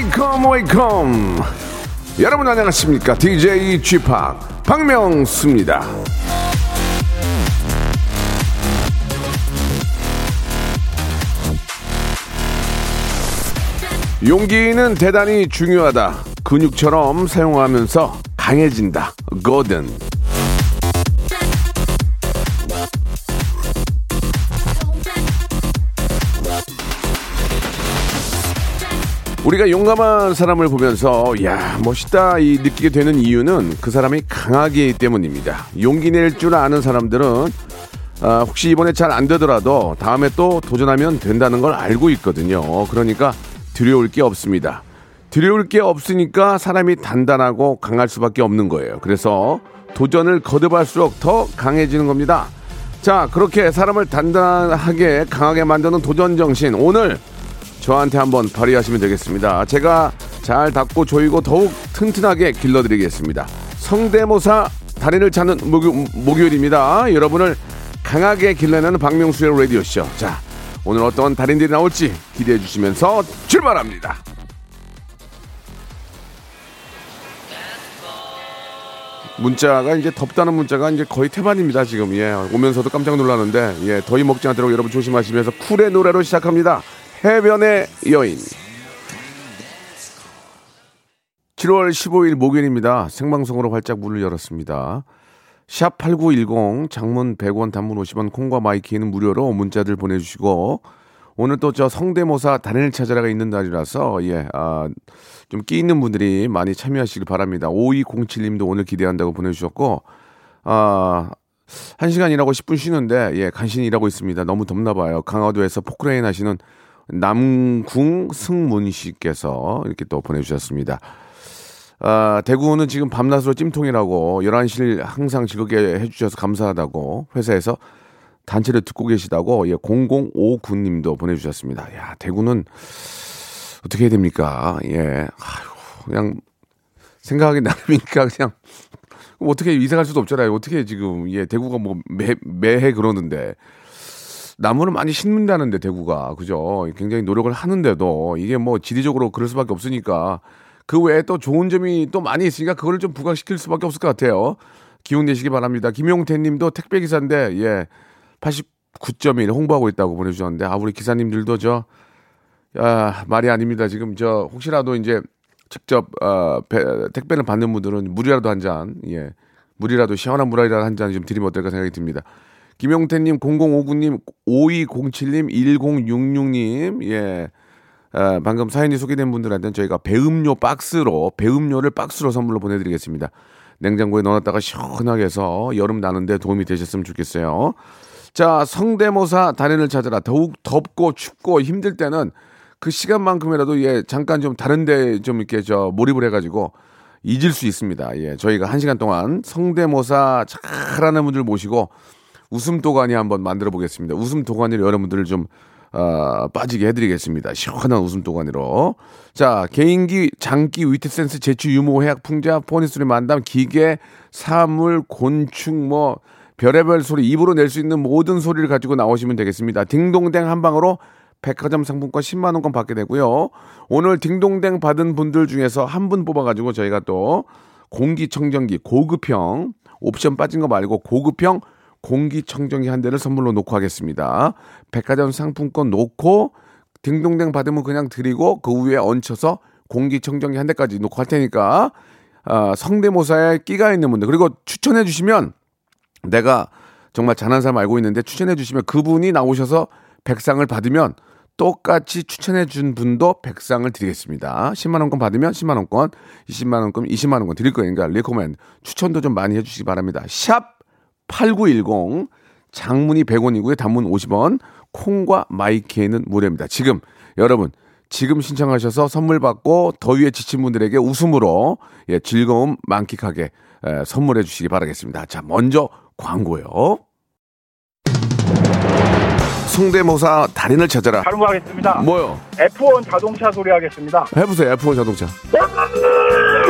Welcome Welcome 여러분 안녕하십니까 DJ G Park 박명수입니다 용기는 대단히 중요하다. 근육처럼 사용하면서 강해진다. 거든. 우리가 용감한 사람을 보면서 야 멋있다 이 느끼게 되는 이유는 그 사람이 강하기 때문입니다. 용기 낼 줄 아는 사람들은 아, 혹시 이번에 잘 안 되더라도 다음에 또 도전하면 된다는 걸 알고 있거든요. 그러니까 두려울 게 없습니다. 두려울 게 없으니까 사람이 단단하고 강할 수밖에 없는 거예요. 그래서 도전을 거듭할수록 더 강해지는 겁니다. 자, 그렇게 사람을 단단하게 강하게 만드는 도전 정신 오늘 저한테 한번 발휘하시면 되겠습니다. 제가 잘 닦고 조이고 더욱 튼튼하게 길러드리겠습니다. 성대모사 달인을 찾는 목요, 목요 일입니다. 여러분을 강하게 길러내는 박명수의 라디오쇼. 자, 오늘 어떤 달인들이 나올지 기대해 주시면서 출발합니다. 문자가 이제 덥다는 문자가 이제 거의 태반입니다 지금 예 오면서도 깜짝 놀랐는데 예 더위 먹지 않도록 여러분 조심하시면서 쿨의 노래로 시작합니다 해변의 여인 7월 15일 목요일입니다 생방송으로 활짝 문을 열었습니다 샵 8910 장문 100원 단문 50원 콩과 My K는 무료로 문자들 보내주시고 오늘 또 저 성대모사 달인을 찾아라가 있는 날이라서 예, 아, 좀 끼 있는 분들이 많이 참여하시길 바랍니다. 5207님도 오늘 기대한다고 보내주셨고 아, 1시간 일하고 10분 쉬는데 예, 간신히 일하고 있습니다. 너무 덥나 봐요. 강화도에서 포크레인 하시는 남궁 승문 씨께서 이렇게 또 보내주셨습니다. 아, 대구는 지금 밤낮으로 찜통이라고 11시를 항상 즐겁게 해주셔서 감사하다고 회사에서 단체를 듣고 계시다고 예, 0059님도 보내주셨습니다. 야 대구는 어떻게 해야 됩니까? 예, 아휴, 그냥 생각하기 나름이니까 그냥 어떻게 이사 갈 수도 없잖아요. 어떻게 지금 예 대구가 뭐 매, 매해 그러는데 나무를 많이 심는다는데 대구가 그죠? 굉장히 노력을 하는데도 이게 뭐 지리적으로 그럴 수밖에 없으니까 그 외에 또 좋은 점이 또 많이 있으니까 그거를 좀 부각시킬 수밖에 없을 것 같아요. 기운 내시기 바랍니다. 김용태님도 택배 기사인데 예 89.1 홍보하고 있다고 보내주셨는데 아 우리 기사님들도 저 아, 말이 아닙니다. 지금 저 혹시라도 이제 직접 어, 배, 택배를 받는 분들은 물이라도 한 잔, 예, 물이라도 시원한 물이라도 한 잔 좀 드리면 어떨까 생각이 듭니다. 김용태님, 0059님, 5207님, 1066님, 예, 아, 방금 사연이 소개된 분들한테는 저희가 배음료 박스로 배음료를 박스로 선물로 보내드리겠습니다. 냉장고에 넣어놨다가 시원하게 해서 여름 나는데 도움이 되셨으면 좋겠어요. 자, 성대모사 달인을 찾아라. 더욱 덥고 춥고 힘들 때는 그 시간만큼이라도 예, 잠깐 좀 다른데 좀 이렇게 저 몰입을 해가지고 잊을 수 있습니다. 예, 저희가 한 시간 동안 성대모사 잘하는 분들 모시고 웃음 도가니 한번 만들어 보겠습니다. 웃음 도가니를 여러분들을 좀 어, 빠지게 해드리겠습니다. 시원한 웃음 도가니로. 자, 개인기, 장기, 위트센스, 재치, 유머, 해학, 풍자, 포니스리 만담, 기계, 사물, 곤충, 뭐, 별의별 소리, 입으로 낼 수 있는 모든 소리를 가지고 나오시면 되겠습니다. 딩동댕 한 방으로 백화점 상품권 10만원권 받게 되고요. 오늘 딩동댕 받은 분들 중에서 한 분 뽑아가지고 저희가 또 공기청정기 고급형, 옵션 빠진 거 말고 고급형 공기청정기 한 대를 선물로 놓고 하겠습니다. 백화점 상품권 놓고 딩동댕 받으면 그냥 드리고 그 위에 얹혀서 공기청정기 한 대까지 놓고 할 테니까 아, 성대모사에 끼가 있는 분들 그리고 추천해 주시면 내가 정말 잘하는 사람 알고 있는데 추천해 주시면 그분이 나오셔서 백상을 받으면 똑같이 추천해 준 분도 백상을 드리겠습니다. 10만 원권 받으면 10만 원권, 20만 원권, 20만 원권 드릴 거니까 리코멘 추천도 좀 많이 해 주시기 바랍니다. 샵 8910 장문이 100원이고요. 단문 50원. 콩과 마이케이는 무료입니다. 지금 여러분 지금 신청하셔서 선물 받고 더위에 지친 분들에게 웃음으로 예, 즐거움 만끽하게 에, 선물해 주시기 바라겠습니다. 자, 먼저 광고요. 성대모사 달인을 찾아라. 다른 거 하겠습니다. 뭐요? F1 자동차 소리 하겠습니다. 해보세요. F1 자동차.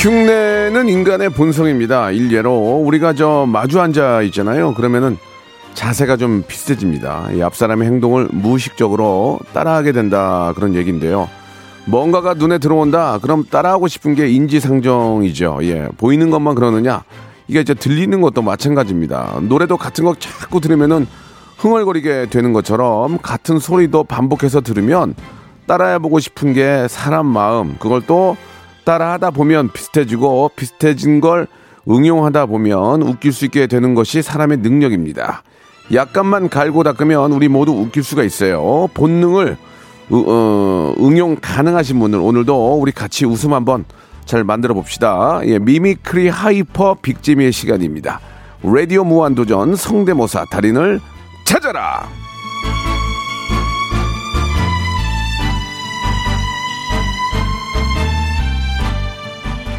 흉내는 인간의 본성입니다. 일례로 우리가 저 마주 앉아 있잖아요. 그러면은 자세가 좀 비슷해집니다. 이 앞사람의 행동을 무의식적으로 따라하게 된다 그런 얘기인데요. 뭔가가 눈에 들어온다. 그럼 따라하고 싶은 게 인지상정이죠. 예, 보이는 것만 그러느냐? 이게 이제 들리는 것도 마찬가지입니다. 노래도 같은 거 자꾸 들으면은 흥얼거리게 되는 것처럼 같은 소리도 반복해서 들으면 따라해보고 싶은 게 사람 마음. 그걸 또 따라 하다 보면 비슷해지고 비슷해진 걸 응용하다 보면 웃길 수 있게 되는 것이 사람의 능력입니다. 약간만 갈고 닦으면 우리 모두 웃길 수가 있어요. 본능을 으- 어, 응용 가능하신 분들 오늘도 우리 같이 웃음 한번 잘 만들어 봅시다. 예, mimicry hyper big재미의 시간입니다. 라디오 무한도전 성대모사 달인을 찾아라.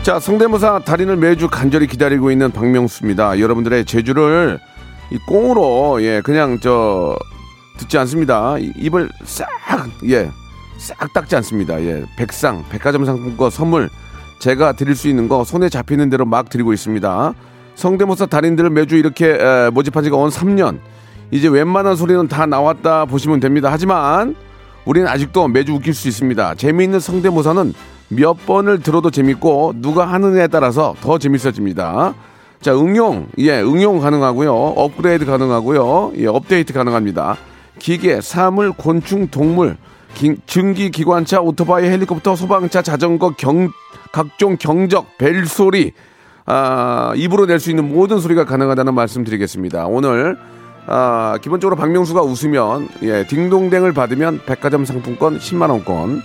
자, 성대모사 달인을 매주 간절히 기다리고 있는 박명수입니다. 여러분들의 제주를 이 꽁으로 예 그냥 저 듣지 않습니다. 이- 입을 싹 예. 싹 닦지 않습니다. 예. 백상, 백화점 상품권 선물 제가 드릴 수 있는 거 손에 잡히는 대로 막 드리고 있습니다. 성대모사 달인들을 매주 이렇게 에, 모집한 지가 온 3년. 이제 웬만한 소리는 다 나왔다 보시면 됩니다. 하지만 우리는 아직도 매주 웃길 수 있습니다. 재미있는 성대모사는 몇 번을 들어도 재밌고 누가 하느냐에 따라서 더 재밌어집니다. 자, 응용, 예, 응용 가능하고요. 업그레이드 가능하고요. 예, 업데이트 가능합니다. 기계, 사물, 곤충, 동물, 기- 증기, 기관차, 오토바이, 헬리콥터, 소방차, 자전거, 경, 각종 경적, 벨소리, 아, 입으로 낼 수 있는 모든 소리가 가능하다는 말씀 드리겠습니다. 오늘, 아, 기본적으로 박명수가 웃으면, 예, 딩동댕을 받으면 백화점 상품권 10만원권,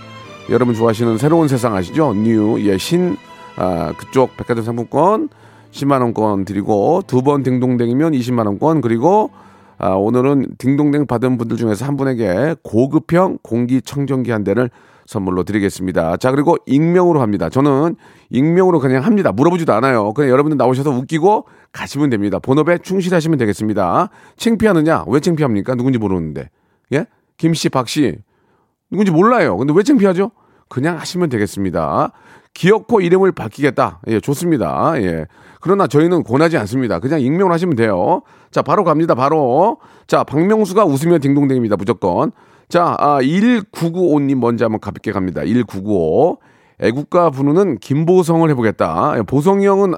여러분 좋아하시는 새로운 세상 아시죠? new, 예, 신, 아, 그쪽 백화점 상품권 10만원권 드리고, 두 번 딩동댕이면 20만원권, 그리고, 아, 오늘은 딩동댕 받은 분들 중에서 한 분에게 고급형 공기청정기 한 대를 선물로 드리겠습니다. 자, 그리고 익명으로 합니다. 저는 익명으로 그냥 합니다. 물어보지도 않아요. 그냥 여러분들 나오셔서 웃기고 가시면 됩니다. 본업에 충실하시면 되겠습니다. 창피하느냐? 왜 창피합니까? 누군지 모르는데. 예? 김 씨, 박 씨. 누군지 몰라요. 근데 왜 창피하죠? 그냥 하시면 되겠습니다. 기어코 이름을 바뀌겠다. 예, 좋습니다. 예. 그러나 저희는 권하지 않습니다. 그냥 익명을 하시면 돼요. 자, 바로 갑니다. 바로. 자, 박명수가 웃으면 딩동댕입니다. 무조건. 자, 아, 1995님 먼저 한번 가볍게 갑니다. 1995. 애국가 부르는 김보성을 해보겠다. 예, 보성이 형은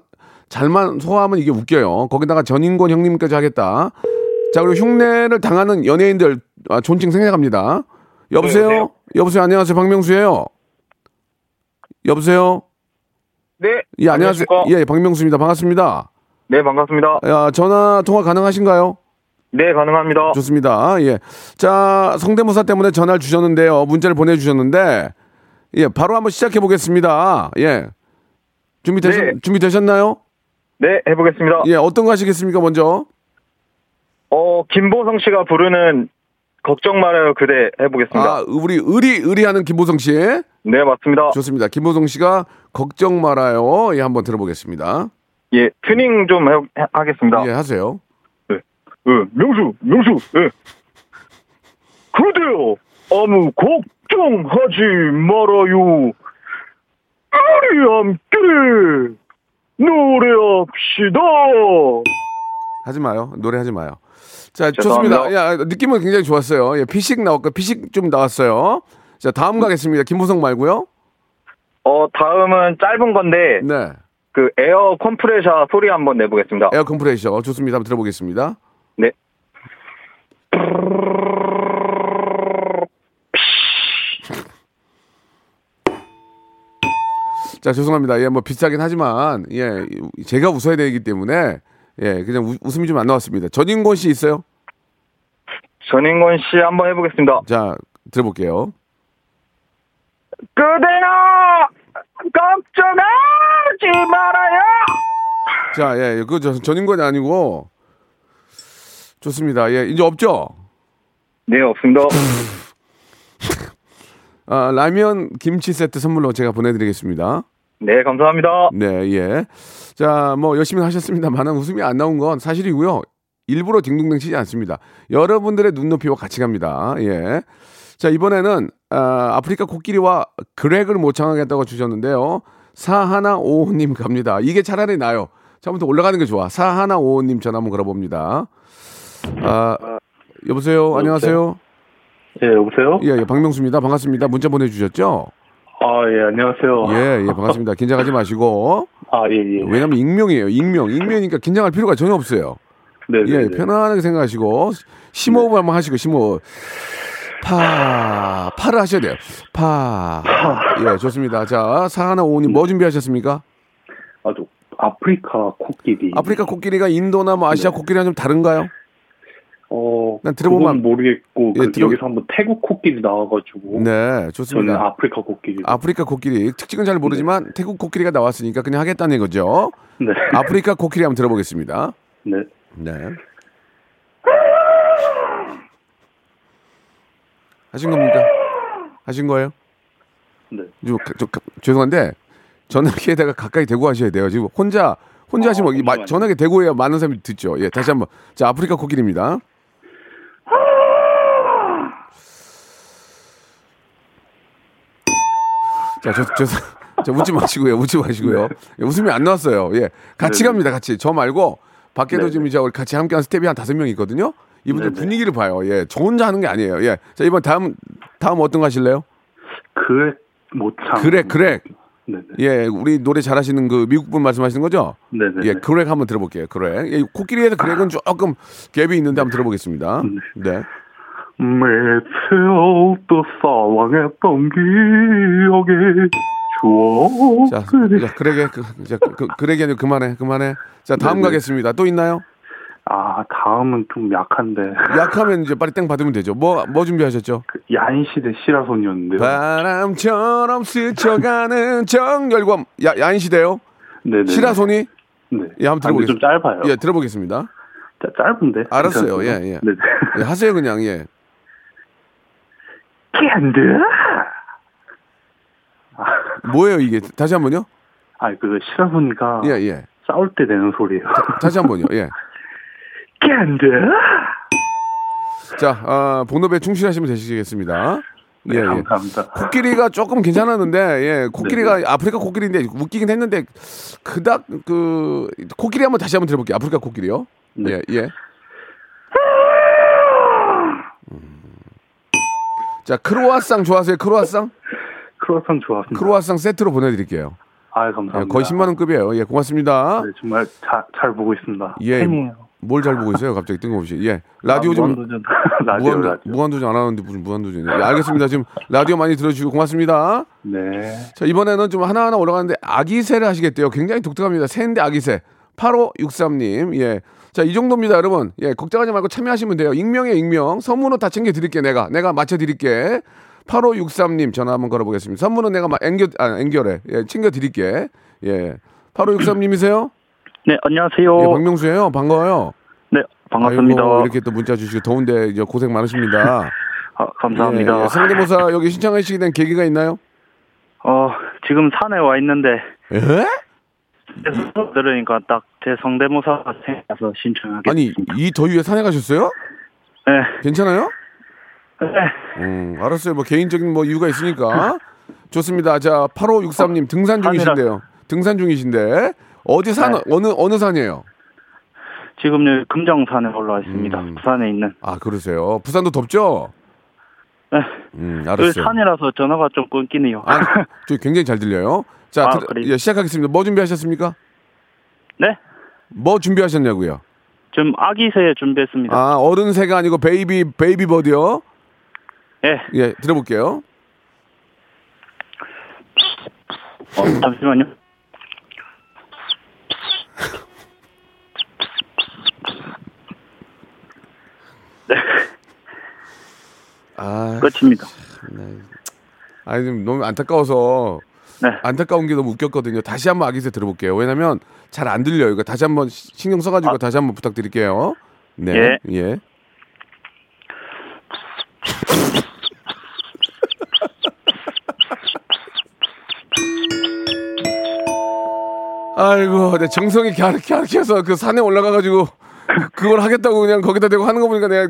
잘만 소화하면 이게 웃겨요. 거기다가 전인권 형님까지 하겠다. 자, 그리고 흉내를 당하는 연예인들 아, 존칭 생각합니다. 여보세요? 네, 네. 여보세요? 안녕하세요. 박명수예요. 여보세요? 네. 예, 안녕하세요. 예, 박명수입니다. 반갑습니다. 네, 반갑습니다. 야, 전화 통화 가능하신가요? 네, 가능합니다. 좋습니다. 예. 자, 성대모사 때문에 전화를 주셨는데요. 문자를 보내주셨는데, 예, 바로 한번 시작해 보겠습니다. 예. 준비되셨, 네. 준비되셨나요? 네, 해보겠습니다. 예, 어떤 거 하시겠습니까, 먼저? 어, 김보성 씨가 부르는 걱정 말아요 그대 해보겠습니다. 아, 우리 의리, 의리하는 김보성 씨. 네, 맞습니다. 좋습니다. 김보성 씨가 걱정 말아요. 예, 한번 들어보겠습니다. 예, 튜닝 좀 해, 해- 하겠습니다. 예, 하세요. 예, 명수, 명수, 예. 그대요, 아무 걱정하지 말아요. 우리 함께 노래합시다. 하지 마요. 노래하지 마요. 자, 죄송합니다. 좋습니다. 야, 느낌은 굉장히 좋았어요. 예, 피식 나왔고, 피식 좀 나왔어요. 자, 다음 가겠습니다. 김보성 말고요. 어, 다음은 짧은 건데, 네. 그 에어 컴프레셔 소리 한번 내보겠습니다. 에어 컴프레셔. 좋습니다. 한번 들어보겠습니다. 네. 자, 죄송합니다. 예, 뭐 비슷하긴 하지만, 예, 제가 웃어야 되기 때문에, 예, 그냥 우- 웃음이 좀 안 나왔습니다. 전인권 씨 있어요? 전인권 씨 한번 해보겠습니다. 자, 들어볼게요. 그대여 걱정하지 말아요. 자, 예, 그, 저, 전인권이 아니고, 좋습니다. 예, 이제 없죠? 네, 없습니다. 아, 라면 김치 세트 선물로 제가 보내드리겠습니다. 네, 감사합니다. 네, 예. 자, 뭐 열심히 하셨습니다만 웃음이 안 나온 건 사실이고요. 일부러 딩동댕 치지 않습니다. 여러분들의 눈높이와 같이 갑니다. 예. 자, 이번에는 아, 아프리카 코끼리와 그렉을 모창하겠다고 주셨는데요. 사하나오호님 갑니다. 이게 차라리 나요. 처음부터 올라가는 게 좋아. 사하나오호님 전화 한번 걸어봅니다. 아, 여보세요. 안녕하세요. 예, 여보세요? 예, 예, 박명수입니다. 반갑습니다. 문자 보내주셨죠? 아, 예, 안녕하세요. 예, 예, 반갑습니다. 긴장하지 마시고. 아, 예, 예. 왜냐면 익명이에요. 익명. 익명이니까 긴장할 필요가 전혀 없어요. 네, 네. 예, 네. 편안하게 생각하시고 심호흡 한번 하시고 심호흡. 파 파를 하셔야 돼요. 파. 예, 좋습니다. 자, 사하나 오님 뭐 준비하셨습니까? 아, 저 아프리카 코끼리. 아프리카 코끼리가 인도나 뭐 아시아 코끼리랑 좀 다른가요? 어, 난 들어보면- 모르겠고, 예, 그 들어- 여기서 한번 태국 코끼리 나와가지고. 네, 저는 좋습니다. 아프리카 코끼리. 아프리카 코끼리 특징은 잘 모르지만 태국 코끼리가 나왔으니까 그냥 하겠다는 거죠. 네. 아프리카 코끼리 한번 들어보겠습니다. 네. 네. 하신 겁니까? 하신 거예요? 네. 좀 가- 죄송한데 전화기에다가 가까이 대고 하셔야 돼요. 지금 혼자 혼자 하시면 이 마-. 전화기 대고 해야 많은 사람이 듣죠. 예, 다시 한번. 자, 아프리카 코끼리입니다. 자, 저, 저, 저 웃지 마시고요. 웃지 마시고요. 예, 웃음이 안 나왔어요. 예, 같이 네네. 갑니다. 같이. 저 말고 밖에도 네네. 지금 이제 우리 같이 함께한 스텝이 한 다섯 명 있거든요. 이분들 네네. 분위기를 봐요. 예, 저 혼자 하는 게 아니에요. 예, 자 이번 다음 다음 어떤 거 하실래요? 그래, 모창. 그래, 그래. 네네. 예, 우리 노래 잘하시는 그 미국 분 말씀하시는 거죠? 네네. 예, 그렉 한번 들어볼게요. 그렉. 예, 코끼리에서 그렉은 조금 갭이 있는데 한번 들어보겠습니다. 네. 매체어 또 사랑했던 기억에 추억. 자, 자 그렉에 그, 자, 그, 그, 그렉이 아니고 그만해, 그만해. 자, 다음 네네. 가겠습니다. 또 있나요? 아, 다음은 좀 약한데. 약하면 이제 빨리 땡 받으면 되죠. 뭐, 뭐 준비하셨죠? 그 야인시대 시라손이었는데요. 바람처럼 스쳐가는 정열과 야, 야인시대요? 네네. 시라손이? 네. 예, 한번 아, 근데 좀 들어보겠습니다. 짧아요. 예, 들어보겠습니다. 짜- 짧은데. 알았어요. 괜찮아요? 예, 예. 네. 예, 하세요, 그냥, 예. 캔드. 뭐예요, 이게? 다시 한 번요? 아, 그 시라손이가 예, 예. 싸울 때 내는 소리예요. 다시 한 번요, 예. 캔드. 자, 아, 본업에 충실하시면 되시겠습니다. 예, 네, 예. 감사합니다. 코끼리가 조금 괜찮았는데, 예, 코끼리가 아프리카 코끼리인데 웃기긴 했는데 그닥 그 코끼리 한번 다시 한번 들어볼게요. 아프리카 코끼리요. 네. 예, 예. 자, 크로아상 좋아하세요? 크로아상? 크로아상 좋았습니다. 크로아상 세트로 보내드릴게요. 아, 예, 감사합니다. 거의 10만 원급이에요. 예, 고맙습니다. 네, 정말 자, 잘 보고 있습니다. 예. 뭘 잘 보고 있어요? 갑자기 뜬금없이. 예, 라디오 아, 좀 무한도전. 라디오, 무한도, 라디오. 무한도전 안 하는데 무슨 무한도전이야. 예, 알겠습니다. 지금 라디오 많이 들어주시고 고맙습니다. 네. 자, 이번에는 좀 하나하나 올라가는데 아기새를 하시겠대요. 굉장히 독특합니다. 새인데 아기새. 8563님. 예. 자, 이 정도입니다, 여러분. 예, 걱정하지 말고 참여하시면 돼요. 익명이에요, 익명. 선물은 다 챙겨 드릴게, 내가. 내가 맞춰 드릴게. 8563님 전화 한번 걸어 보겠습니다. 선물은 내가 막 앵겨 아, 앵겨래. 예, 챙겨 드릴게. 예. 8563님이세요? 네, 안녕하세요. 예, 박명수예요. 반가워요. 네, 반갑습니다. 아이고, 이렇게 또 문자 주시고 더운데 이제 고생 많으십니다. 아, 감사합니다. 예, 예. 성대모사 여기 신청하시게 된 계기가 있나요? 어, 지금 산에 와 있는데 예? 들으니까 딱 제 성대모사가 생각나서 신청하게 아니 됐습니다. 이 더위에 산에 가셨어요? 네. 괜찮아요? 네. 음, 알았어요. 뭐 개인적인 뭐 이유가 있으니까. 좋습니다. 자, 8563님 등산 중이신데요. 등산 중이신데 어디 산 네. 어느 어느 산이에요? 지금 여기 금정산에 올라와 있습니다. 음. 부산에 있는. 아, 그러세요. 부산도 덥죠? 네. 음, 알았어요. 산이라서 전화가 좀 끊기네요. 아, 저 굉장히 잘 들려요. 자, 아, 들- 그래요? 예, 시작하겠습니다. 뭐 준비하셨습니까? 네. 뭐 준비하셨냐고요? 좀 아기 새 준비했습니다. 아, 어른 새가 아니고 baby baby bird요. 예. 예, 들어볼게요. 어, 잠시만요. 아, 끝입니다. 아니 좀 너무 안타까워서 네. 안타까운 게 너무 웃겼거든요. 다시 한번 아기새 들어볼게요. 왜냐면 잘 안 들려요. 이거 다시 한번 시- 신경 써가지고 다시 한번 부탁드릴게요. 네. 예. 예. 아이고, 내 정성이 갸륵갸륵해서 그 산에 올라가가지고 그걸 하겠다고 그냥 거기다 대고 하는 거 보니까 내가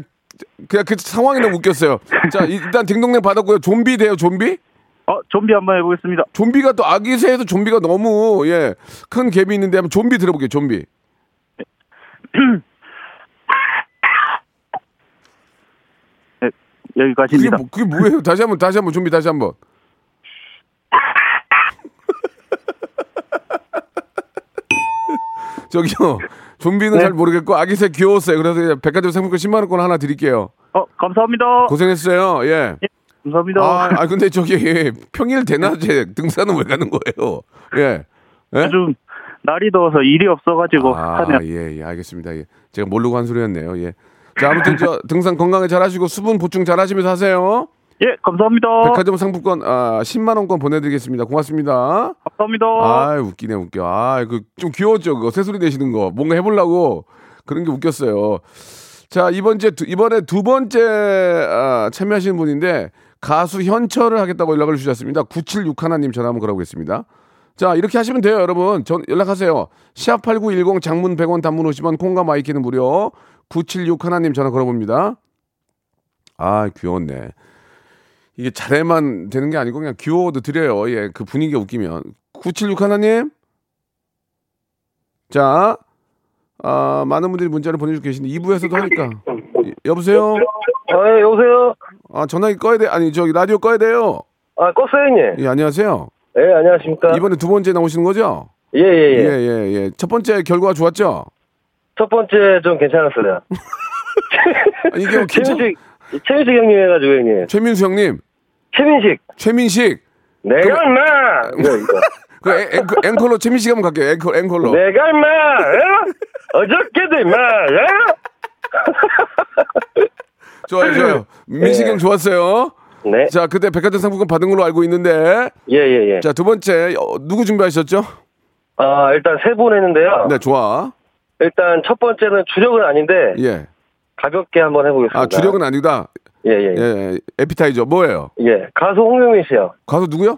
그냥 그 상황이 너무 웃겼어요. 자, 일단 딩동댕 받았고요. 좀비 돼요, 좀비? 어, 좀비 한번 해보겠습니다. 좀비가 또 아기 새에도 좀비가 너무 예 큰 갭이 있는데 한번 좀비 들어볼게요 좀비 네, 그게, 여기까지입니다. 뭐, 그게 뭐예요 다시 한번 다시 한번 좀비 다시 한번 저기요 좀비는 네. 잘 모르겠고 아기 새 귀여웠어요 그래서 백화점 상품권 10만 원권 하나 드릴게요 어, 감사합니다. 고생했어요 예 감사합니다. 아, 아 근데 저기 평일 대낮에 등산은 왜 가는 거예요 예 예? 요즘 날이 더워서 일이 없어가지고 아, 산에 예, 예, 알겠습니다. 예. 제가 모르고 한 소리였네요. 예. 자, 아무튼 저 등산 건강에 잘 하시고 수분 보충 잘 하시면서 하세요. 예, 감사합니다. 백화점 상품권 아, 10만 원권 보내 드리겠습니다. 고맙습니다. 감사합니다. 아, 웃기네, 웃겨. 아, 그 좀 귀여웠죠. 그거 새소리 내시는 거. 뭔가 해 보려고 그런 게 웃겼어요. 자, 이번 주 이번에 두 번째 아, 참여하시는 분인데 가수 현철을 하겠다고 연락을 주셨습니다. 976 하나님 전화 한번 걸어보겠습니다. 자, 이렇게 하시면 돼요, 여러분. 전 연락하세요. 샵8910 장문 100원 단문 50원 콩과 마이키는 무료. 976 하나님 전화 걸어봅니다. 아, 귀여웠네. 이게 잘해만 되는 게 아니고 그냥 귀여워도 드려요. 예, 그 분위기가 웃기면. 976 하나님. 자, 아, 많은 분들이 문자를 보내주고 계신데 2부에서도 하니까. 예, 여보세요? 아, 예, 여보세요? 아, 전화기 꺼야 돼. 아니, 저기 라디오 꺼야 돼요. 아, 껐어요, 형님? 예, 안녕하세요. 예, 안녕하십니까? 이번에 두 번째 나오시는 거죠? 예, 예, 예, 예. 예, 예. 첫 번째 결과가 좋았죠? 첫 번째 좀 괜찮았어요. 아니, 이게 뭐 괜찮... 최민식, 최민식 형님 해가지고, 형님. 최민수 형님, 최민식! 최민식. 내가 인마! 이거, 이거. 그 앵, 앵, 앵콜로 최민식 한번 갈게요. 앵콜, 앵콜로. 내가 인마! 어? 어저께도 인마! 예? 좋아요, 좋아요. 민식 예. 형 좋았어요. 네. 자, 그때 백화점 상품권 받은 걸로 알고 있는데. 예, 예, 예. 자, 두 번째, 어, 누구 준비하셨죠? 아, 일단 세 분 했는데요. 네, 좋아. 일단 첫 번째는 주력은 아닌데, 예. 가볍게 한번 해보겠습니다. 아, 주력은 아니다. 예, 예, 예, 예. 예. 에피타이저. 뭐예요? 예. 가수 홍경민 씨요. 가수 누구요?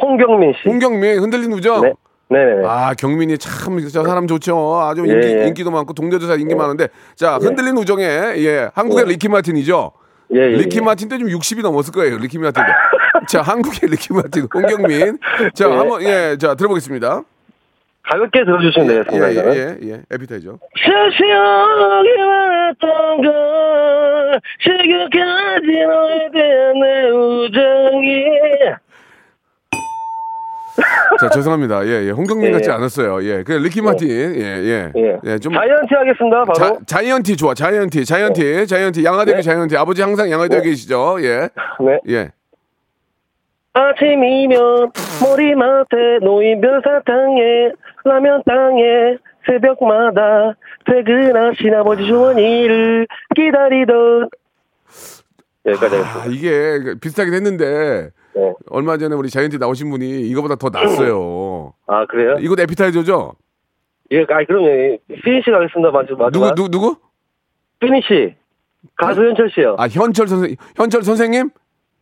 홍경민 씨. 홍경민, 흔들린 우정. 네. 네네네. 아, 경민이 참, 저 사람 좋죠. 아주 인기, 예, 예. 인기도 많고, 동료도 인기 많은데. 자, 흔들린 우정에, 예, 한국의 예. 리키 마틴이죠. 예, 예. 리키 예. 마틴 때 좀 60이 넘었을 거예요, 리키 마틴 때. 자, 한국의 리키 마틴, 홍경민. 자, 예. 한번, 예, 자, 들어보겠습니다. 가볍게 들어주시면 예, 되겠습니다. 예. 예, 예, 에피타이저. 세상에 왔던 걸 지금까지 너에 대한 내 우정이 자, 죄송합니다. 예, 예. 홍경민 예. 같지 않았어요. 예. 그 리키 마틴. 예, 예. 예. 예, 좀 자이언티 하겠습니다 바로 자, 자이언티 좋아. 자이언티. 자이언티. 자이언티. 양화대교 네. 자이언티. 아버지 항상 양화대교 계시죠? 예. 네. 예. 아침이면 머리맡에 놓인 별사탕에 라면 땅에 새벽마다 퇴근하신 아버지 주머니를 기다리던 여기까지 아, 이게 그 비슷하긴 했는데 네. 얼마 전에 우리 자이언티 나오신 분이 이거보다 더 낫어요. 아 그래요? 이것도 에피타이저죠? 예, 아 그럼요 피니시 가겠습니다 마지막 누구 누구 누구? 피니시. 가수 현철 씨요. 아, 현철 선생, 현철 선생님?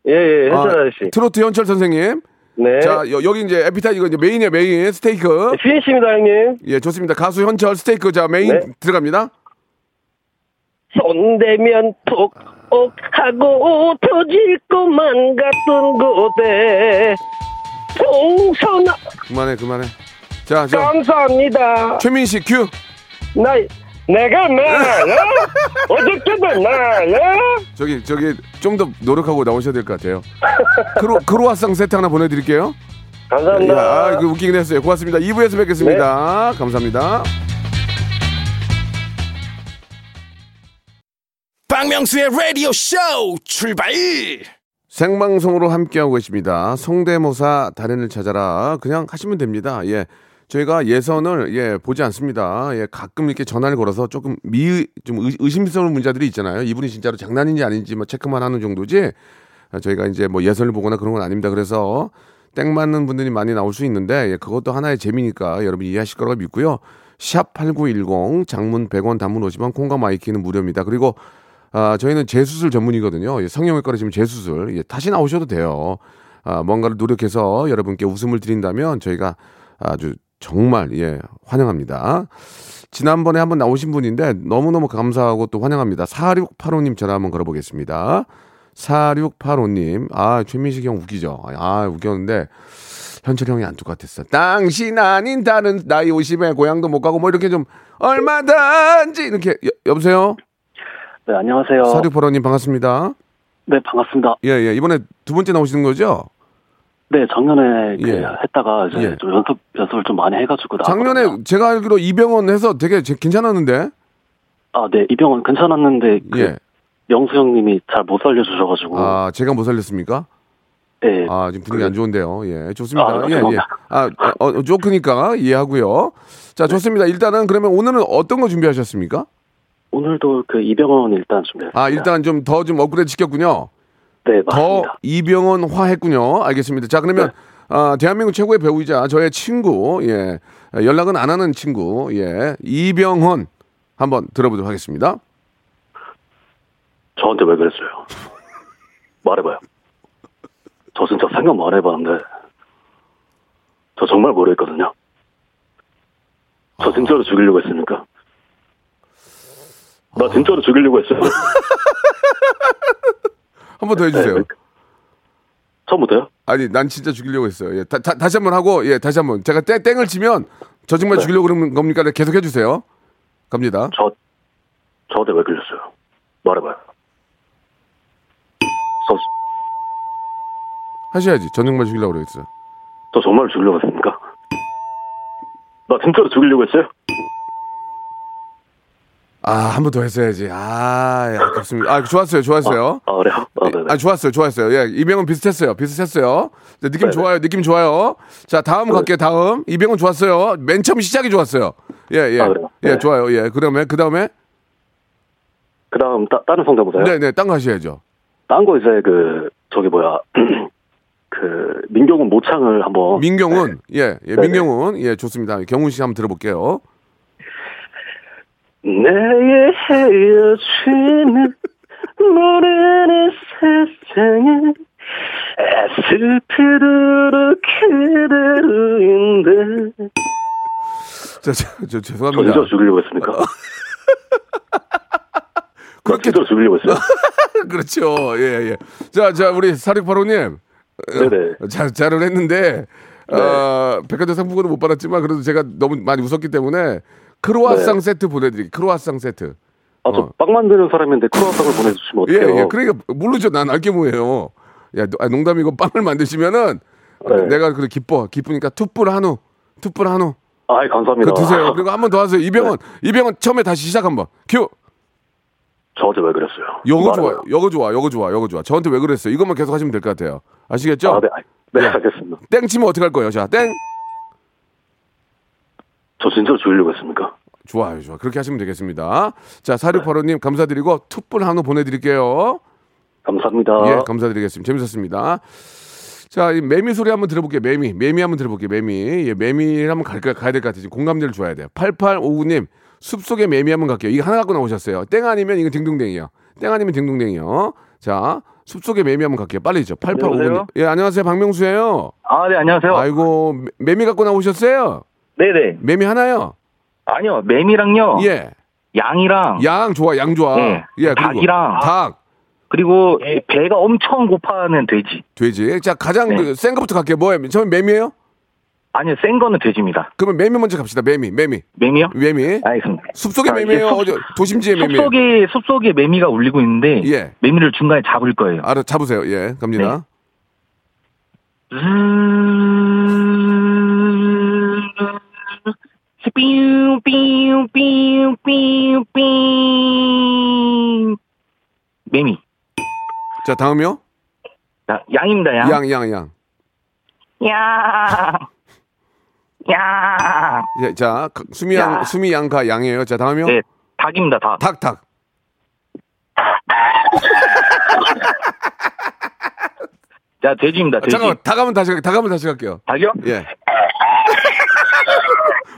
예, 예, 현철 아, 아저씨. 트로트 현철 선생님. 네. 자, 여기 이제 에피타이 이거 이제 메인이야, 메인. 스테이크. 네, 피니시입니다, 형님. 예, 좋습니다. 가수 현철 스테이크. 자, 메인 네. 들어갑니다. 손대면 톡, 옥 하고 터질 것만 같던 그대. 동선아, 그만해, 그만해. 자, 저, 감사합니다. 최민식 큐. 나, 내가 나야? 어저께도 나야? 저기, 저기, 좀 더 노력하고 나오셔야 될 것 같아요. 크로, 크로아상 세트 하나 보내드릴게요. 감사합니다. 야, 아, 그 웃기긴 했어요. 고맙습니다. 2부에서 뵙겠습니다. 감사합니다. 박명수의 라디오 쇼 출발 생방송으로 함께하고 계십니다. 성대모사 달인을 찾아라. 그냥 하시면 됩니다. 예. 저희가 예선을 예 보지 않습니다. 예 가끔 이렇게 전화를 걸어서 조금 미좀 의심스러운 문자들이 있잖아요. 이분이 진짜로 장난인지 아닌지 뭐 체크만 하는 정도지. 아, 저희가 이제 뭐 예선을 보거나 그런 건 아닙니다. 그래서 땡 맞는 분들이 많이 나올 수 있는데 예, 그것도 하나의 재미니까 여러분 이해하실 거라고 믿고요. 샵 8910 장문 100원 단문 50원 콩과 my K는 무료입니다. 그리고 아, 저희는 재수술 전문이거든요. 예, 성형외과로 지금 재수술. 예, 다시 나오셔도 돼요. 아, 뭔가를 노력해서 여러분께 웃음을 드린다면 저희가 아주 정말, 예, 환영합니다. 지난번에 한번 나오신 분인데 너무너무 감사하고 또 환영합니다. 4685님 전화 한번 걸어보겠습니다. 4685님. 아, 최민식 형 웃기죠? 아, 웃겼는데. 현철 형이 안 똑같았어. 당신 아닌 다른 나이 50에 고향도 못 가고 뭐 이렇게 좀 얼마든지 이렇게 여, 여보세요? 네, 안녕하세요. 4685님 반갑습니다. 네, 반갑습니다. 예, 예. 이번에 두 번째 나오시는 거죠? 네, 작년에 그 예. 했다가 이제 예. 좀 연습 연습을 좀 많이 해가지고 작년에 나왔거든요. 제가 알기로 이병헌 해서 되게 제- 괜찮았는데. 아, 네, 이병헌 괜찮았는데 그 예. 영수 형님이 잘 못 살려주셔가지고 아, 제가 못 살렸습니까? 네, 아, 지금 분위기 안 좋은데요. 예, 좋습니다. 아, 예, 예. 죄송합니다. 아, 어, 어, 조크니까 이해하고요. 자, 좋습니다. 일단은 그러면 오늘은 어떤 거 준비하셨습니까? 오늘도 그 이병헌 일단 준비했습니다. 아, 일단 좀 더 좀 업그레이드 시켰군요. 네, 더 맞습니다. 이병헌 화 했군요. 알겠습니다. 자, 그러면 아, 대한민국 최고의 배우이자 저의 친구, 예, 연락은 안 하는 친구, 예, 이병헌 한번 들어보도록 하겠습니다. 저한테 왜 그랬어요? 말해봐요. 저 진짜 생각 많이 해봤는데 저 정말 모르겠거든요. 저 진짜로 죽이려고 했습니까? 나 진짜로 죽이려고 했어요. 한 번 더 해주세요. 네, 처음부터요? 아니, 난 진짜 죽이려고 했어요. 예, 다, 시 한 번 하고, 예, 다시 한 번. 제가 땡, 땡을 치면 저 정말 네. 죽이려고 그러는 겁니까? 네, 계속 해주세요. 갑니다. 저 저한테 왜 그랬어요? 말해봐요. 저, 하셔야지. 저 정말 죽이려고 그랬어요. 저 정말 죽이려고 했습니까? 나 진짜로 죽이려고 했어요? 아, 한 번 더 했어야지. 아, 예, 아깝습니다. 아, 좋았어요. 좋았어요. 아, 그래요? 아, 네네. 아, 좋았어요. 좋았어요. 예, 이병헌 비슷했어요. 비슷했어요. 네, 느낌 네네. 좋아요. 느낌 좋아요. 자, 다음 갈게요. 다음. 이병헌 좋았어요. 맨 처음 시작이 좋았어요. 예, 예. 아, 그래요? 예, 네. 좋아요. 예. 그 다음에 그 다음에 그 다음, 다른 성대모사요? 네, 네. 딴 거 하셔야죠. 딴 거 이제 그, 저기 뭐야, 그, 민경훈 모창을 한번. 민경훈. 예, 예. 네네. 민경훈. 예, 좋습니다. 경훈 씨 한번 들어볼게요. 내게 헤어지는 모르는 세상에 에스피드로 그대로인데 저, 저, 저저 죄송합니다. 진짜 죽이려고 했습니까? 그렇게 진짜로 죽이려고 했어요? 그렇죠. 예, 예. 자, 자, 우리 사륙바로님. 네네. 잘, 잘을 했는데, 어, 백화점 상품권은 못 받았지만, 그래도 제가 너무 많이 웃었기 때문에, 크로아상 네. 세트 보내드릴게요. 크로아상 세트. 아, 저 어. 빵 만드는 사람인데 크로아상을 보내주시면 예, 어떡해요? 예. 그러니까, 모르죠. 난 알게 뭐예요. 야, 노- 아, 농담이고 빵을 만드시면은, 네. 내가 그래 기뻐. 기쁘니까 투뿔 한우. 투뿔 한우. 아이, 감사합니다. 그거 드세요. 그리고 한 번 더 하세요. 이병헌. 이병헌 처음에 다시 시작 한 번. 큐. 저한테 왜 그랬어요? 요거 좋아. 요거 좋아. 요거 좋아. 요거 좋아. 저한테 왜 그랬어요? 이것만 계속 하시면 될 것 같아요. 아시겠죠? 아, 네, 아, 네, 예. 알겠습니다. 땡 치면 어떡할 거예요? 자, 땡. 저 진짜로 죽이려고 했습니까? 좋아요, 좋아. 그렇게 하시면 되겠습니다. 자, 사륙바로님 감사드리고 투뿔 한우 보내드릴게요. 감사합니다. 예, 감사드리겠습니다. 재밌었습니다. 자, 이 매미 소리 한번 들어볼게요. 매미, 매미 한번 들어볼게요. 매미, 예, 매미 한번 갈, 가야 될 것 같아요. 지금 공감대를 줘야 돼요. 8859님 숲속의 매미 한번 갈게요. 이거 하나 갖고 나오셨어요. 땡 아니면 이거 딩동댕이요. 땡 아니면 딩동댕이요. 자, 숲속의 매미 한번 갈게요. 빨리죠. 8855님. 여보세요? 예, 안녕하세요. 박명수예요. 아, 네, 안녕하세요. 아이고, 매- 매미 갖고 나오셨어요? 네네. 매미 하나요? 아니요, 매미랑요. 예. 양이랑. 양 좋아, 양 좋아. 네. 예, 닭이랑. 닭, 그리고 배가 엄청 고파하는 돼지. 돼지. 자, 가장 네. 그센 거부터 갈게요. 뭐예요? 처음 매미예요? 아니요, 센 거는 돼지입니다. 그러면 매미 먼저 갑시다. 매미, 매미. 매미요? 매미. 알겠습니다. 숲속의 아, 매미예요? 숲- 어디 도심지의 매미예요? 숲속에, 숲속에 매미가 울리고 있는데. 예. 매미를 중간에 잡을 거예요. 알아 잡으세요. 예, 갑니다. 네. 삐우 삐우 삐우 삐우 삐 매미 자, 다음이요. 자, 양입니다 양. 양, 양, 양. 양. 양. 예, 자, 그- 수미 양, 야. 수미 양가 양이에요. 자, 다음이요. 네, 닭입니다 닭. 닭, 닭. 자 돼지입니다 아, 돼지. 잠깐만, 닭 하면 다시, 갈- 닭 하면 다시 갈게요. 닭이요? 예.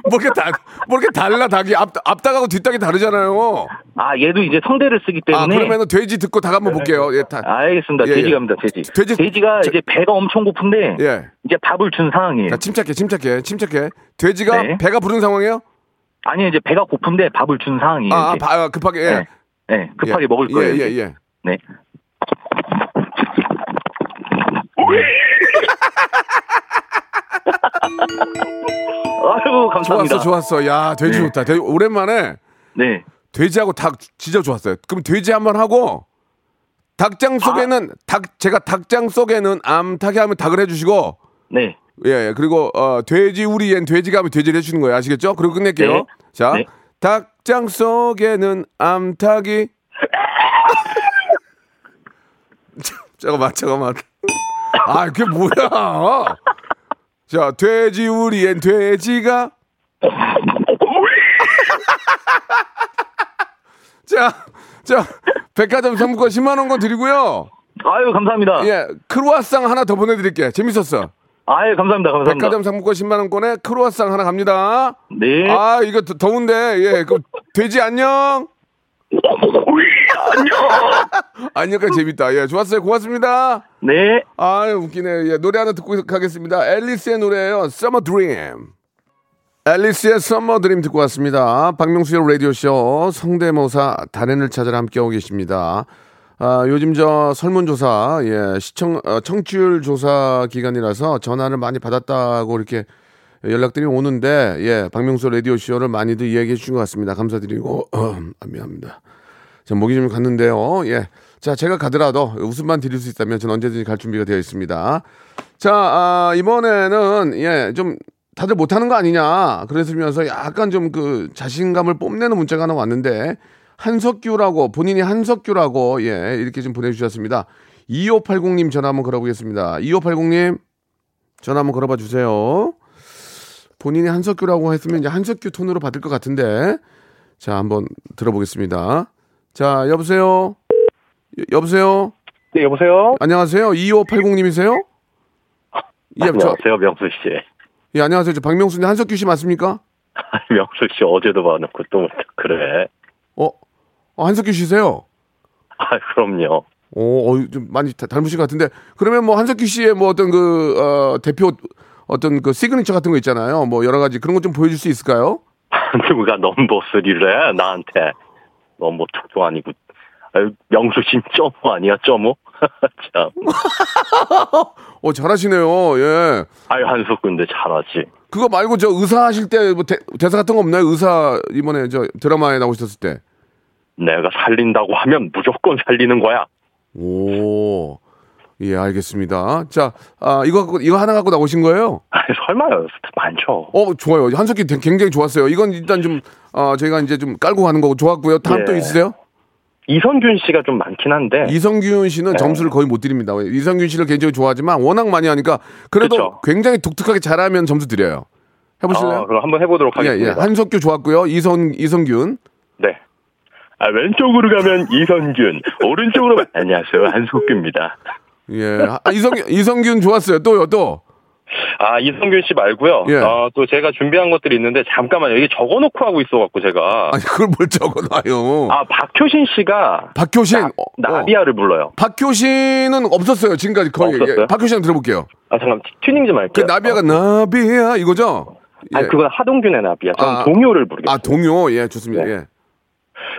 뭐 이렇게 다, 뭐 이렇게 달라, 닭이. 앞, 앞닭하고 뒷닭이 다르잖아요. 아 얘도 이제 성대를 쓰기 아, 때문에. 그러면은 돼지 듣고 닭 한번 볼게요. 예, 닭. 알겠습니다. 예, 돼지 예. 갑니다 돼지. 돼지- 돼지가 저- 이제 배가 엄청 고픈데 예. 이제 밥을 준 상황이에요. 자, 침착해, 침착해, 침착해. 돼지가 네. 배가 부른 상황이에요? 아니 이제 배가 고픈데 밥을 준 상황이에요. 아, 아. 바- 아, 급하게, 예. 네. 네, 급하게 예. 먹을 거예요. 예, 예, 이제. 예. 네. 아유 감사합니다. 좋았어, 좋았어. 야, 돼지 네. 좋다. 돼지, 오랜만에 네. 돼지하고 닭 진짜 좋았어요. 그럼 돼지 한번 하고 닭장 속에는 닭 제가 닭장 속에는 암탉이 하면 닭을 해주시고 네. 예, 예. 그리고 어, 돼지 우리엔 돼지가 하면 돼지를 해주는 거예요. 아시겠죠? 그리고 끝낼게요. 네. 자, 네. 닭장 속에는 암탉이 자, 잠깐만, 잠깐만. 아, 그게 뭐야? 자, 돼지 우리엔 돼지가 자, 자, 백화점 상품권 10만 원권 드리고요. 아유 감사합니다. 예, 크로아상 하나 더 보내드릴게. 재밌었어. 아유 감사합니다. 감사합니다. 백화점 상품권 10만 원권에 크로아상 하나 갑니다. 네. 아, 이거 더- 더운데, 예, 그 돼지 안녕. 안녕. 안녕까지 재밌다. 예, 좋았어요. 고맙습니다. 네. 아유, 웃기네. 예, 노래 하나 듣고 가겠습니다. 앨리스의 노래예요. Summer Dream. 앨리스의 Summer Dream 듣고 왔습니다. 박명수의 라디오쇼 성대모사 달인을 찾아라 함께하고 계십니다. 아, 요즘 저 설문조사, 예, 시청, 어, 청취율 조사 기간이라서 전화를 많이 받았다고 이렇게 연락들이 오는데, 예, 박명수 라디오쇼를 많이들 이야기해 주신 것 같습니다. 감사드리고, 아, 미안합니다. 자, 목이 좀 갔는데요. 예. 자, 제가 가더라도 웃음만 드릴 수 있다면 저는 언제든지 갈 준비가 되어 있습니다. 자, 아, 이번에는, 예, 좀 다들 못하는 거 아니냐. 그랬으면서 약간 좀 그 자신감을 뽐내는 문자가 하나 왔는데, 한석규라고, 본인이 한석규라고, 예, 이렇게 좀 보내주셨습니다. 2580님 전화 한번 걸어보겠습니다. 2580님, 전화 한번 걸어봐 주세요. 본인이 한석규라고 했으면 이제 한석규 톤으로 받을 것 같은데, 자, 한번 들어보겠습니다. 자, 여보세요? 여- 여보세요? 네, 여보세요? 안녕하세요. 2580님이세요? 예, 저, 안녕하세요, 명수 씨. 예, 안녕하세요. 저 박명수인데 한석규 씨 맞습니까? 명수 씨 어제도 봐놓고 또 그래. 어, 어, 한석규 씨세요? 아, 그럼요. 어, 어, 좀 많이 다- 닮으신 것 같은데, 그러면 뭐 한석규 씨의 뭐 어떤 그, 어, 대표 어떤 그 시그니처 같은 거 있잖아요. 뭐 여러 가지 그런 거 좀 보여줄 수 있을까요? 누가 넘버 3를 해, 나한테. 넘버2도 아니고. 아유, 명수 씨 점호 아니야, 점호? 참. 어, 잘하시네요. 예. 아유, 한석 근데 잘하지. 그거 말고 저 의사 하실 때 뭐 대사 같은 거 없나요? 의사 이번에 저 드라마에 나오셨을 때. 내가 살린다고 하면 무조건 살리는 거야. 오. 예, 알겠습니다. 자, 아, 이거 갖고, 이거 하나 갖고 나오신 거예요? 아니, 설마요. 많죠. 어, 좋아요. 한석기 되- 굉장히 좋았어요. 이건 일단 좀, 어, 저희가 이제 좀 깔고 가는 거고 좋았고요. 다음 예. 또 있으세요? 이선균 씨가 좀 많긴 한데. 이성균 씨는 네. 점수를 거의 못 드립니다. 이성균 씨를 개인적으로 좋아하지만 워낙 많이 하니까 그래도 그쵸. 굉장히 독특하게 잘하면 점수 드려요. 해보실래요? 아, 그럼 한번 해보도록 예, 예. 하겠습니다. 한석규 좋았고요. 이성, 이성균. 네. 아, 왼쪽으로 가면 이선균, 오른쪽으로 가면 안녕하세요 한석규입니다. 예. 아, 이성, 이성균 좋았어요. 또요, 또. 아, 이성균 씨 말고요. 예. 어, 또 제가 준비한 것들이 있는데 잠깐만요. 이게 적어놓고 하고 있어갖고 제가. 아니 그걸 뭘 적어놔요. 아, 박효신 씨가 박효신 나, 어, 나비야를 불러요. 박효신은 없었어요 지금까지 거의 없었어요? 예, 박효신 한번 들어볼게요. 아, 잠깐 튜닝 좀그 할게요. 나비야가 나비야 이거죠? 아, 예. 그건 하동균의 나비야. 저는 아, 동요를 부르겠습니다. 아 동요 예 좋습니다. 네. 예.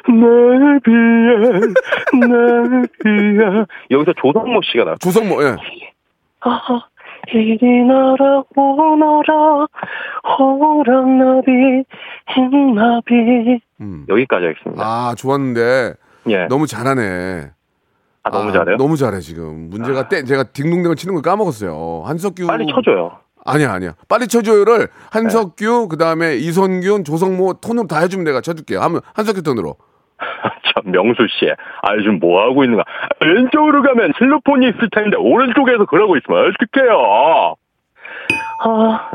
나비야, 나비야. 여기서 조성모 씨가 나왔어요. 조성모 예. 아, 이리 날아 오너라 호랑나비 흰나비 음. 여기까지 하겠습니다. 아 좋았는데 예. 너무 잘하네. 아, 너무 아, 잘해요? 너무 잘해 지금. 문제가 때 제가 딩동댕을 치는 걸 까먹었어요. 한석규 빨리 쳐줘요. 아니야 아니야. 빨리 쳐줘요를 한석규 그다음에 이선균 조성모 톤으로 다 해주면 내가 쳐줄게요. 한번 한석규 톤으로. 참 명수 씨, 아 요즘 뭐 하고 있는가? 왼쪽으로 가면 실로폰이 있을 텐데 오른쪽에서 그러고 있으면 어떡해요? 아,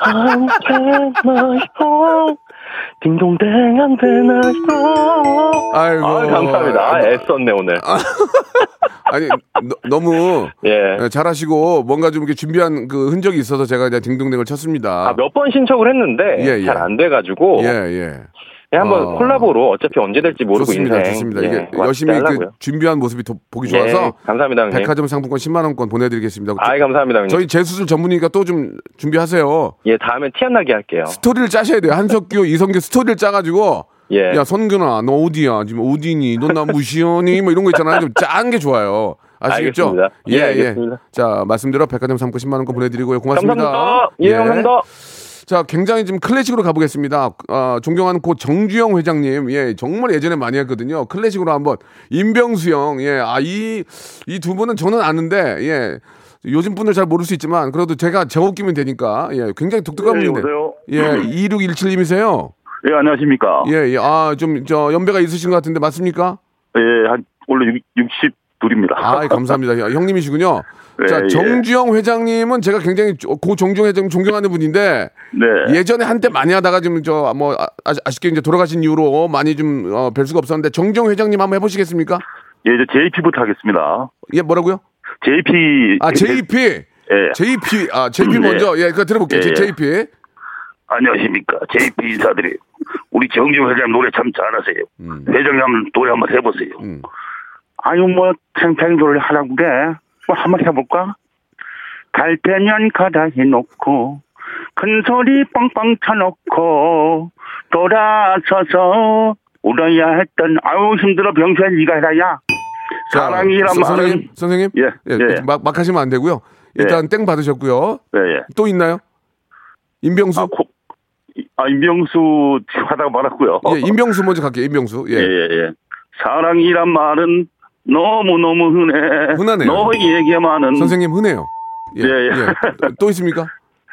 안 되나요? 딩동댕 안 되나요? 아이고. 아 감사합니다. 아, 애썼네 오늘. 아니 너, 무 예. 잘하시고 뭔가 좀 이렇게 준비한 그 흔적이 있어서 제가 그냥 딩동댕을 쳤습니다. 아, 몇 번 신청을 했는데 예, 예. 잘안 돼가지고 예 예. 예, 한번 어. 콜라보로 어차피 언제 될지 모르고 좋습니다, 인생 좋습니다. 예, 이게 열심히 그. 준비한 모습이 더 보기 예, 좋아서 감사합니다, 형님. 백화점 상품권 10만 원권 보내드리겠습니다. 아이 감사합니다, 형님. 저희 재수술 전문이니까 또 좀 준비하세요. 예, 다음에 티 안 나게 할게요. 스토리를 짜셔야 돼요. 한석규, 이성규 스토리를 짜가지고 예. 야 선균아 너 어디야 지금 어디니 너나 무시하니 뭐 이런 거 있잖아요. 좀 짠 게 좋아요. 아시겠죠? 알겠습니다. 예, 알겠습니다. 자 말씀대로 백화점 상품권 10만 원권 보내드리고요. 고맙습니다. 감사합니다. 예, 감사합니다. 자, 굉장히 좀 클래식으로 가보겠습니다. 아, 존경하는 고 정주영 회장님, 예, 정말 예전에 많이 했거든요. 클래식으로 한번 임병수 형, 예, 아, 이, 이 두 분은 저는 아는데, 예, 요즘 분들 잘 모를 수 있지만, 그래도 제가 제웃기면 되니까, 예, 굉장히 독특한 네, 분인데, 여보세요? 예, 2617님이세요. 예, 안녕하십니까. 예, 예, 아, 좀, 저, 연배가 있으신 것 같은데, 맞습니까? 예, 한, 원래 62입니다. 아, 감사합니다. 야, 형님이시군요. 네, 자, 예. 정주영 회장님은 제가 굉장히 조- 고 정주영 회장님 존경하는 분인데, 네. 예전에 한때 많이 하다가 지금 저 뭐 아 쉽게 이제 돌아가신 이후로 많이 좀 어, 뵐 수가 없었는데 정정 회장님 한번 해보시겠습니까? 예, 이제 JP부터 하겠습니다. 예 뭐라고요? JP. 아 JP 예. JP 아 JP 네. 먼저 예 그거 들어볼게요 예, 예. JP 안녕하십니까. JP 인사들이. 우리 정지훈 회장님 노래 참 잘하세요. 음. 회장님 한번 노래 한번 해보세요. 음. 아유, 뭐, 탱탱 노래 하라고 그래. 뭐, 한번 해볼까? 갈 때면 가다 해놓고, 큰 소리 뻥뻥 쳐놓고, 돌아서서 울어야 했던, 아유, 힘들어, 병수야, 니가 해라, 야. 자, 사랑이란 서- 말은. 선생님 선생님 예, 예. 막, 막 하시면 안 되고요 일단 땡 받으셨고요 예, 예. 또 있나요? 임병수 아, 코, 아, 임병수 하다가 말았고요. 예 임병수 먼저 갈게요 임병수 예, 예, 예, 예. 사랑이란 말은 너무너무 흔해. 흔하네요. 너에게만은. 선생님 흔해요 예, 예, 예. 또- 또 있습니까?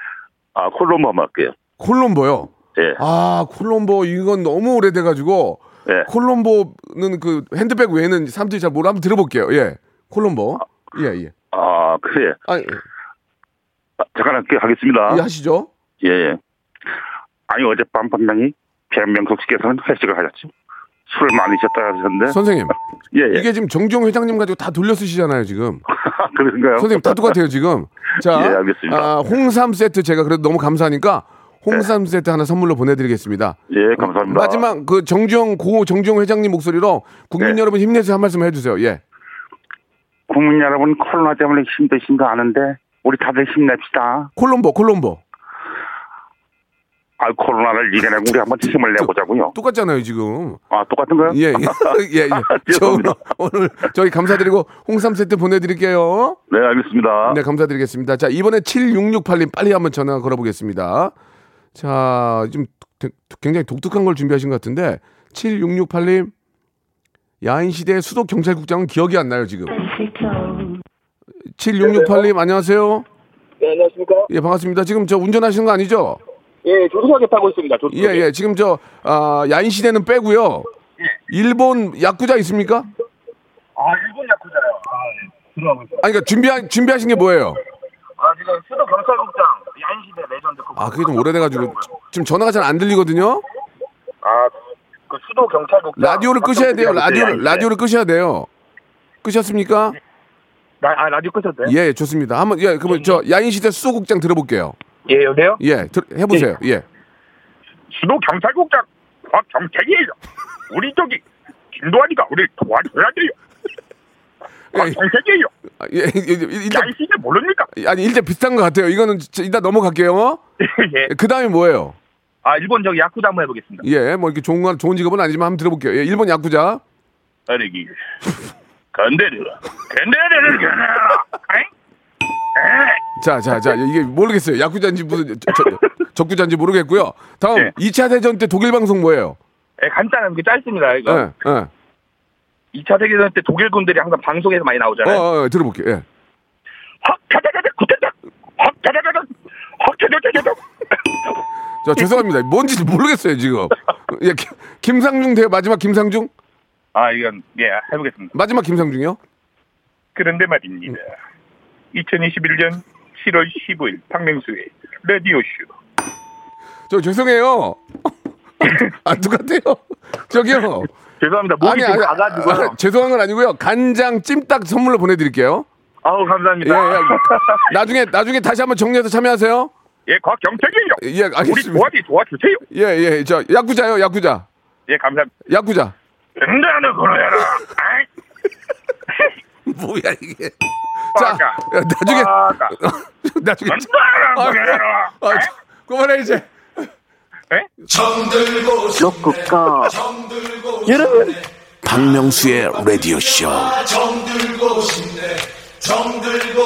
아, 콜롬보 한번 할게요. 콜롬보요 예. 아 콜롬보 이건 너무 오래돼가지고 예. 콜롬보는 그 핸드백 외에는 사람들이 잘 몰라 한번 들어볼게요. 예, 콜롬보. 예, 예. 아, 그래. 아, 예, 아, 잠깐 할게, 하겠습니다. 예, 하시죠. 예, 예. 아니, 어젯밤 반장이 변명석 씨께서는 회식을 하셨죠. 술을 많이 드셨다 하셨는데. 선생님, 예, 예. 이게 지금 정종 회장님 가지고 다 돌려 쓰시잖아요, 지금. 그런가요? 선생님 다 똑같아요, 지금. 자, 예, 알겠습니다. 아, 홍삼 세트 제가 그래도 너무 감사하니까 홍삼 세트 하나 선물로 보내드리겠습니다. 예, 감사합니다. 마지막 그 정주영 고 정주영 회장님 목소리로 국민 네. 여러분 힘내서 한 말씀 해주세요. 예. 국민 여러분, 코로나 때문에 힘드신 거 아는데, 우리 다들 힘냅시다. 콜롬보, 콜롬보. 아, 코로나를 이겨내고 우리 한번 힘을 내보자고요. 똑같잖아요, 지금. 아, 똑같은 거요? 예, 예, 예, 예. 저. 오늘 저희 감사드리고 홍삼 세트 보내드릴게요. 네, 알겠습니다. 네, 감사드리겠습니다. 자, 이번에 7668님 빨리 한번 전화 걸어보겠습니다. 자, 좀 되- 굉장히 독특한 걸 준비하신 것 같은데 7668님 야인시대 수도 경찰국장은 기억이 안 나요 지금. 7668님 안녕하세요. 네, 안녕하십니까? 예, 반갑습니다. 지금 저 운전하시는 거 아니죠? 예, 조수석에 타고 있습니다. 조수석에. 예, 예. 지금 저 아, 야인시대는 빼고요. 일본 야쿠자 있습니까? 아, 일본 야쿠자요. 아, 예. 들어가고 있어요. 아니, 그러니까 준비하, 준비하신 게 뭐예요? 아, 지금 수도 경찰국장 야인시대 레전드. 그 아, 그게 좀 오래돼가지고 지금 전화가 잘 안 들리거든요. 아, 그 수도 경찰국장. 라디오를 끄셔야 돼요. 라디오를 라디오를 끄셔야 돼요. 끄셨습니까? 라, 아, 라디오 끄셨어요? 예, 좋습니다. 한번 예, 그러면 저 야인시대 수도국장 들어볼게요. 예, 여보세요? 예, 들, 해보세요. 예. 수도 경찰국장 박경택이에요. 우리 저기 김도환이가 우리 도와줘야 돼요. 박경택이에요. 아, 예, 예, 일단 야인시대 모릅니까? 아니 일단 비슷한 것 같아요. 이거는 진짜 일단 넘어갈게요. 예. 그 다음에 뭐예요? 아, 일본 저기 야쿠자 한번 해보겠습니다. 예, 뭐 이렇게 좋은 건 좋은 직업은 아니지만 한번 들어볼게요. 예, 일본 야구자. 아니기. 건데르. 건데르를 견해라. 자, 자, 자, 이게 모르겠어요. 야구자인지 무슨 저, 저, 적구자인지 모르겠고요. 다음 네. 이 2차 대전 때 독일 방송 뭐예요? 예, 간단한 게 짧습니다. 이거. 예, 예. 2차 세계대전 때 독일 군들이 항상 방송에서 많이 어, 나오잖아요. 어, 어, 들어볼게요. 예. 타다다다. 헉, 타다다다. 저 죄송합니다. 뭔지 모르겠어요 지금. 예, 김- 김상중 대 마지막 김상중? 아, 이건, 예, 해보겠습니다. 마지막 김상중이요? 그런데 말입니다. 2021년 7월 15일 박명수의 라디오쇼. 저 죄송해요. 안 똑같아요. 저기요. 죄송합니다. 목이 좀 가가지고요. 아, 죄송한 건 아니고요. 간장 찜닭 선물로 보내드릴게요. 아우, 예, 감사합니다. 예. 나중에 나중에 다시 한번 정리해서 참여하세요. 예, 곽경택이에요. 예, 알겠습니다. 우리 도와지 도와주세요. 예, 예. 저 야구자요, 야구자. 예, 감사합니다. 야구자. 거로야라. 아이, 뭐야 이게? 자, 야, 나중에. 나중에 거로야라. 아, 저, 그만해 이제. 로쿠꺼 여러분 박명수의 라디오 쇼.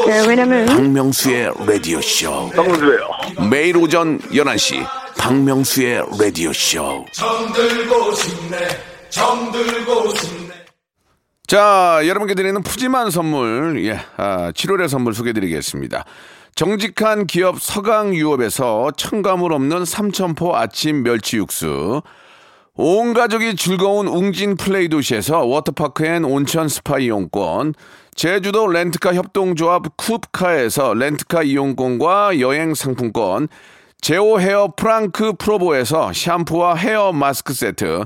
네, 왜냐면 박명수의 라디오 쇼. 박명수예요. 매일 오전 11시 박명수의 라디오 쇼. 자, 여러분께 드리는 푸짐한 선물, 예, 아, 7월의 선물 소개드리겠습니다. 정직한 기업 서강유업에서 첨가물 없는 삼천포 아침 멸치 육수, 온 가족이 즐거운 웅진 플레이 도시에서 워터파크 and 온천 스파 이용권, 제주도 렌트카 협동조합 쿱카에서 렌트카 이용권과 여행 상품권, 제오 헤어 프랑크 프로보에서 샴푸와 헤어 마스크 세트,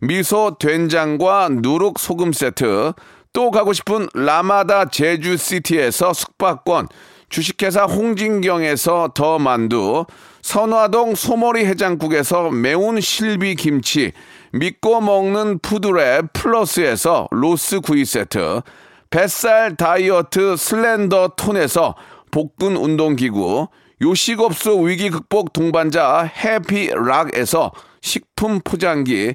미소 된장과 누룩 소금 세트, 또 가고 싶은 라마다 제주시티에서 숙박권, 주식회사 홍진경에서 더 만두, 선화동 소머리 해장국에서 매운 실비 김치, 믿고 먹는 푸드랩 플러스에서 로스 구이 세트, 뱃살 다이어트 슬렌더 톤에서 복근 운동기구, 요식업소 위기 극복 동반자 해피락에서 식품 포장기,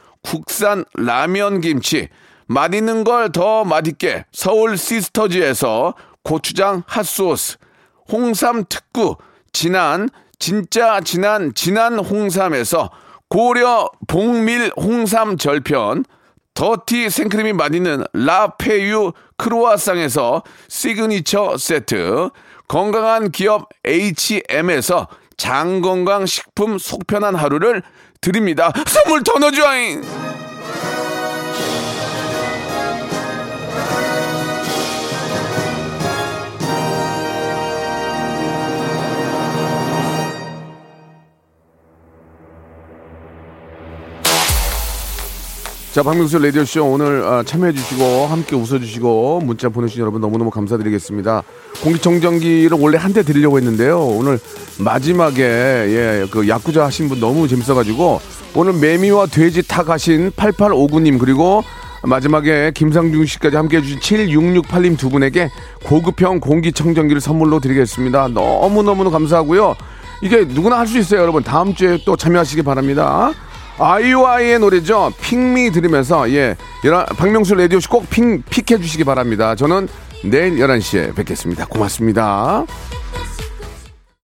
국산 라면 김치, 맛있는 걸 더 맛있게 서울 시스터즈에서 고추장 핫소스, 홍삼 특구, 진한, 진짜 진한, 진한 홍삼에서 고려 봉밀 홍삼 절편, 더티 생크림이 맛있는 라페유 크로아상에서 시그니처 세트, 건강한 기업 H&M에서 장건강 식품 속편한 하루를 드립니다. 선물 더 넣어줘잉! 자, 박명수 라디오쇼 오늘 아, 참여해주시고, 함께 웃어주시고, 문자 보내주신 여러분 너무너무 감사드리겠습니다. 공기청정기를 원래 한 대 드리려고 했는데요. 오늘 마지막에, 예, 그 야구자 하신 분 너무 재밌어가지고, 오늘 매미와 돼지 탁 하신 8859님, 그리고 마지막에 김상중 씨까지 함께 해주신 7668님 두 분에게 고급형 공기청정기를 선물로 드리겠습니다. 너무너무 감사하고요. 이게 누구나 할 수 있어요, 여러분. 다음 주에 또 참여하시기 바랍니다. 아이오아이의 노래죠. 핑미 들으면서 예, 박명수 라디오씨 꼭 핑, 픽해 주시기 바랍니다. 저는 내일 11시에 뵙겠습니다. 고맙습니다.